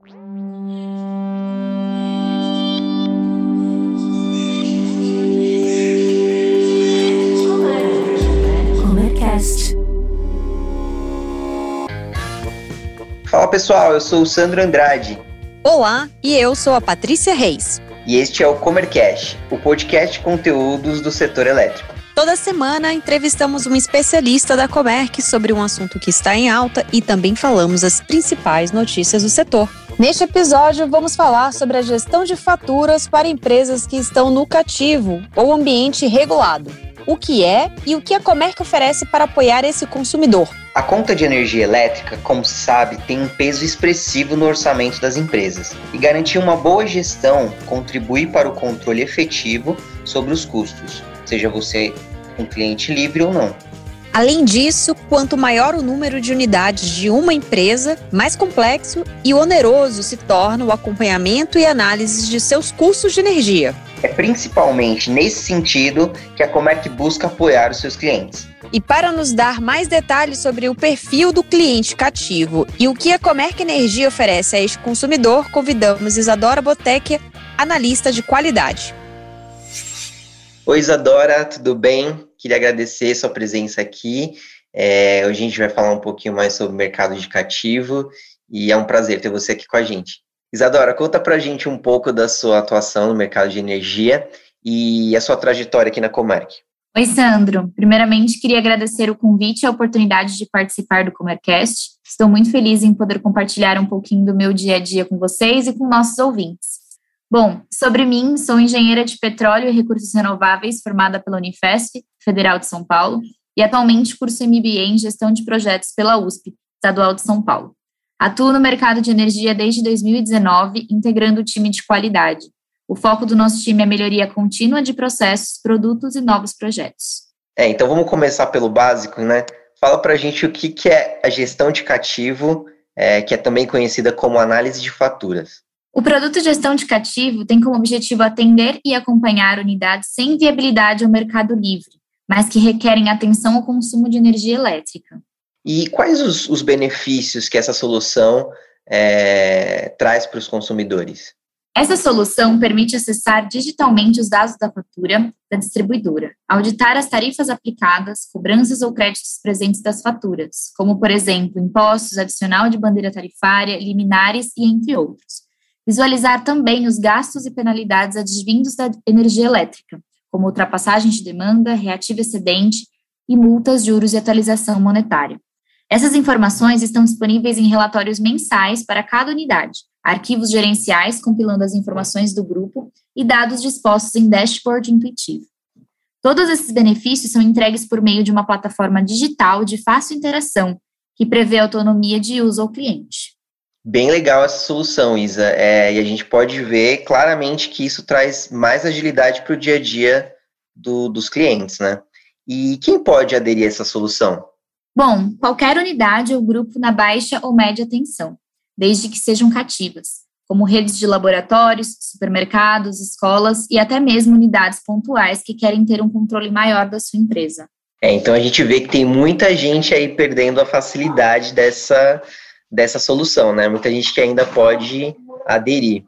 Fala pessoal, eu sou o Sandro Andrade. Olá, e eu sou a Patrícia Reis. E este é o Comercast, o podcast de conteúdos do setor elétrico. Toda semana entrevistamos um especialista da Comerc sobre um assunto que está em alta e também falamos as principais notícias do setor. Neste episódio, vamos falar sobre a gestão de faturas para empresas que estão no cativo ou ambiente regulado. O que é e o que a Comerc oferece para apoiar esse consumidor. A conta de energia elétrica, como se sabe, tem um peso expressivo no orçamento das empresas e garantir uma boa gestão contribui para o controle efetivo sobre os custos, seja você um cliente livre ou não. Além disso, quanto maior o número de unidades de uma empresa, mais complexo e oneroso se torna o acompanhamento e análise de seus custos de energia. É principalmente nesse sentido que a Comerc busca apoiar os seus clientes. E para nos dar mais detalhes sobre o perfil do cliente cativo e o que a Comerc Energia oferece a este consumidor, convidamos Isadora Botecchia, analista de qualidade. Oi, Isadora, tudo bem? Queria agradecer sua presença aqui. É, hoje a gente vai falar um pouquinho mais sobre o mercado de cativo e é um prazer ter você aqui com a gente. Isadora, conta pra gente um pouco da sua atuação no mercado de energia e a sua trajetória aqui na Comerc. Oi, Sandro. Primeiramente, queria agradecer o convite e a oportunidade de participar do Comercast. Estou muito feliz em poder compartilhar um pouquinho do meu dia a dia com vocês e com nossos ouvintes. Bom, sobre mim, sou engenheira de petróleo e recursos renováveis formada pela Unifesp, Federal de São Paulo, e atualmente curso MBA em Gestão de Projetos pela USP, Estadual de São Paulo. Atuo no mercado de energia desde 2019, integrando o time de qualidade. O foco do nosso time é melhoria contínua de processos, produtos e novos projetos. É, então vamos começar pelo básico, né? Fala para a gente o que, que é a gestão de cativo, é, que é também conhecida como análise de faturas. O produto gestão de cativo tem como objetivo atender e acompanhar unidades sem viabilidade ao mercado livre, mas que requerem atenção ao consumo de energia elétrica. E quais os, os benefícios que essa solução é, traz para os consumidores? Essa solução permite acessar digitalmente os dados da fatura da distribuidora, auditar as tarifas aplicadas, cobranças ou créditos presentes das faturas, como, por exemplo, impostos, adicional de bandeira tarifária, liminares e entre outros. Visualizar também os gastos e penalidades advindos da energia elétrica, como ultrapassagem de demanda, reativo excedente e multas, juros e atualização monetária. Essas informações estão disponíveis em relatórios mensais para cada unidade, arquivos gerenciais compilando as informações do grupo e dados dispostos em dashboard intuitivo. Todos esses benefícios são entregues por meio de uma plataforma digital de fácil interação, que prevê autonomia de uso ao cliente. Bem legal essa solução, Isa. É, e a gente pode ver claramente que isso traz mais agilidade para o dia a dia do, dos clientes, né? E quem pode aderir a essa solução? Bom, qualquer unidade ou grupo na baixa ou média tensão desde que sejam cativas, como redes de laboratórios, supermercados, escolas e até mesmo unidades pontuais que querem ter um controle maior da sua empresa. É, então a gente vê que tem muita gente aí perdendo a facilidade dessa, dessa solução, né? Muita gente que ainda pode aderir.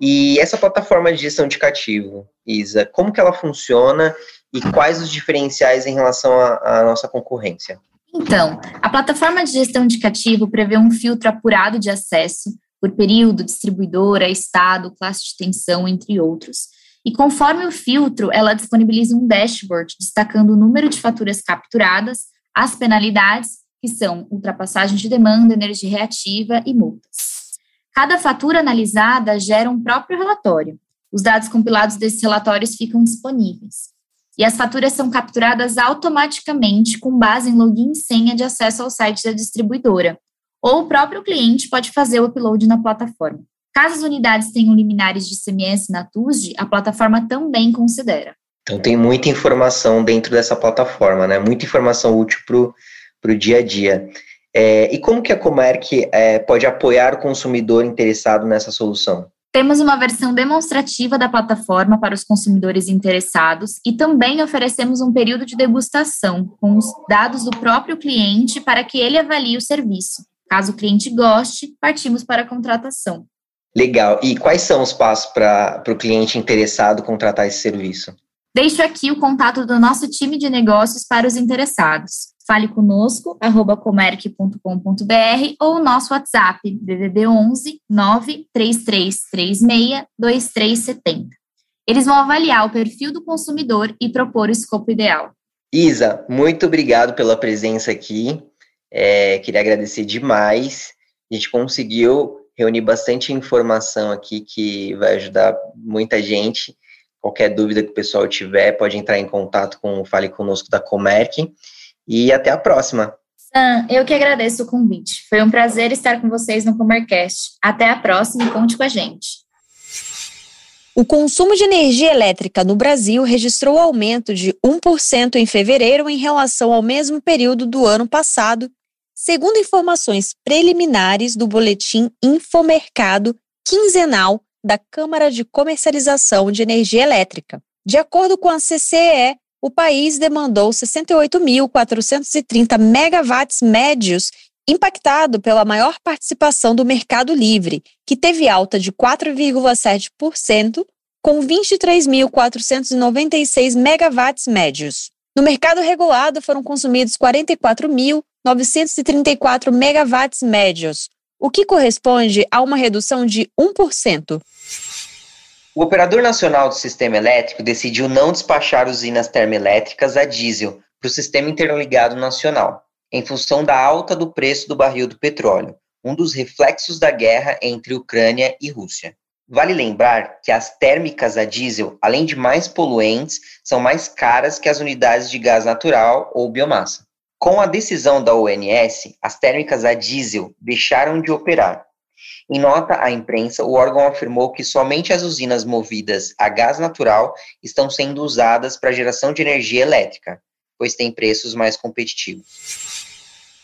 E essa plataforma de gestão de cativo, Isa, como que ela funciona e quais os diferenciais em relação à nossa concorrência? Então, a plataforma de gestão de cativo prevê um filtro apurado de acesso por período, distribuidora, estado, classe de tensão, entre outros. E conforme o filtro, ela disponibiliza um dashboard destacando o número de faturas capturadas, as penalidades, que são ultrapassagem de demanda, energia reativa e multas. Cada fatura analisada gera um próprio relatório. Os dados compilados desses relatórios ficam disponíveis e as faturas são capturadas automaticamente com base em login e senha de acesso ao site da distribuidora, ou o próprio cliente pode fazer o upload na plataforma. Caso as unidades tenham liminares de CMS na TUSD, a plataforma também considera. Então tem muita informação dentro dessa plataforma, né? Muita informação útil para o dia a dia. É, e como que a Comerc é, pode apoiar o consumidor interessado nessa solução? Temos uma versão demonstrativa da plataforma para os consumidores interessados e também oferecemos um período de degustação com os dados do próprio cliente para que ele avalie o serviço. Caso o cliente goste, partimos para a contratação. Legal. E quais são os passos para o cliente interessado contratar esse serviço? Deixo aqui o contato do nosso time de negócios para os interessados. Fale conosco, arroba comerc.com.br ou o nosso WhatsApp, DDD 11 93336 2370. Eles vão avaliar o perfil do consumidor e propor o escopo ideal. Isa, muito obrigado pela presença aqui. É, queria agradecer demais. A gente conseguiu reunir bastante informação aqui que vai ajudar muita gente. Qualquer dúvida que o pessoal tiver, pode entrar em contato com o Fale Conosco da Comerc. E até a próxima. Sam, eu que agradeço o convite. Foi um prazer estar com vocês no Comercast. Até a próxima e conte com a gente. O consumo de energia elétrica no Brasil registrou aumento de 1% em fevereiro em relação ao mesmo período do ano passado, segundo informações preliminares do boletim Infomercado quinzenal da Câmara de Comercialização de Energia Elétrica. De acordo com a CCE, o país demandou 68.430 megawatts médios, impactado pela maior participação do mercado livre, que teve alta de 4,7%, com 23.496 megawatts médios. No mercado regulado foram consumidos 44.934 megawatts médios, o que corresponde a uma redução de 1%. O Operador Nacional do Sistema Elétrico decidiu não despachar usinas termoelétricas a diesel para o Sistema Interligado Nacional, em função da alta do preço do barril do petróleo, um dos reflexos da guerra entre Ucrânia e Rússia. Vale lembrar que as térmicas a diesel, além de mais poluentes, são mais caras que as unidades de gás natural ou biomassa. Com a decisão da ONS, as térmicas a diesel deixaram de operar em nota à imprensa, o órgão afirmou que somente as usinas movidas a gás natural estão sendo usadas para geração de energia elétrica, pois têm preços mais competitivos.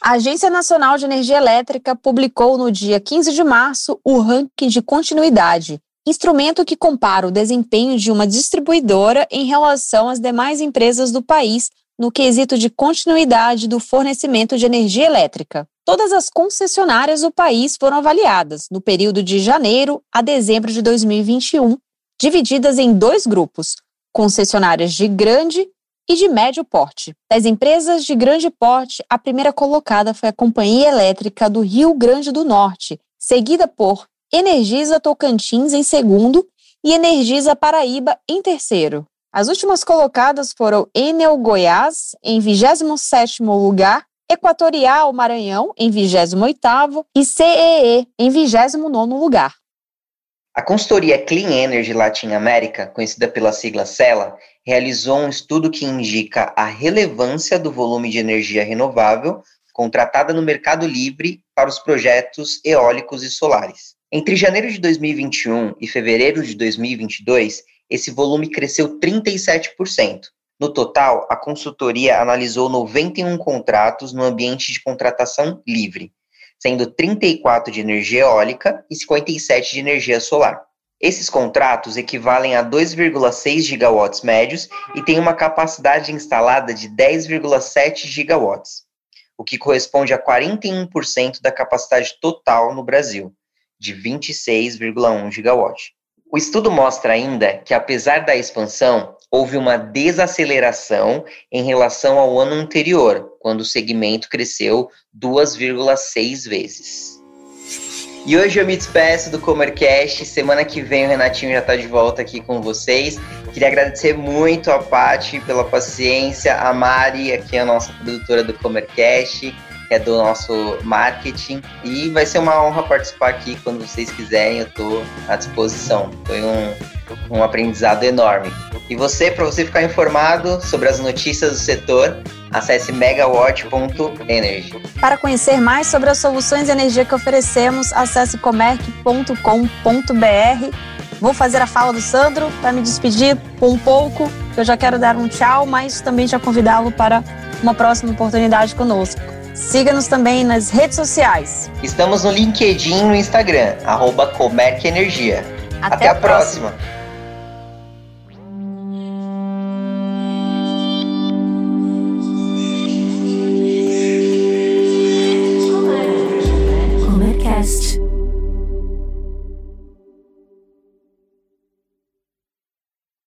A Agência Nacional de Energia Elétrica publicou no dia 15 de março o ranking de continuidade, instrumento que compara o desempenho de uma distribuidora em relação às demais empresas do país no quesito de continuidade do fornecimento de energia elétrica. Todas as concessionárias do país foram avaliadas no período de janeiro a dezembro de 2021, divididas em dois grupos: concessionárias de grande e de médio porte. Das empresas de grande porte, a primeira colocada foi a Companhia Elétrica do Rio Grande do Norte, seguida por Energisa Tocantins em segundo e Energisa Paraíba em terceiro. As últimas colocadas foram Enel Goiás em 27º lugar Equatorial Maranhão em 28º e CEE em 29º lugar. A consultoria Clean Energy Latin America, conhecida pela sigla CELA, realizou um estudo que indica a relevância do volume de energia renovável contratada no mercado livre para os projetos eólicos e solares. Entre janeiro de 2021 e fevereiro de 2022, esse volume cresceu 37%, no total, a consultoria analisou 91 contratos no ambiente de contratação livre, sendo 34 de energia eólica e 57 de energia solar. Esses contratos equivalem a 2,6 gigawatts médios e têm uma capacidade instalada de 10,7 gigawatts, o que corresponde a 41% da capacidade total no Brasil, de 26,1 gigawatts. O estudo mostra ainda que, apesar da expansão, houve uma desaceleração em relação ao ano anterior, quando o segmento cresceu 2,6 vezes. E hoje eu me despeço do Comercast. Semana que vem o Renatinho já está de volta aqui com vocês. Queria agradecer muito a Paty pela paciência, a Mari, aqui a nossa produtora do Comercast, que é do nosso marketing. E vai ser uma honra participar aqui quando vocês quiserem, eu estou à disposição. Foi um, um aprendizado enorme. E você, para você ficar informado sobre as notícias do setor, acesse megawatt.energy. Para conhecer mais sobre as soluções de energia que oferecemos, acesse comerc.com.br. Vou fazer a fala do Sandro para me despedir um pouco. Eu já quero dar um tchau, mas também já convidá-lo para uma próxima oportunidade conosco. Siga-nos também nas redes sociais. Estamos no LinkedIn e no Instagram, arroba Comerc Energia. Até, Até a próxima. próxima.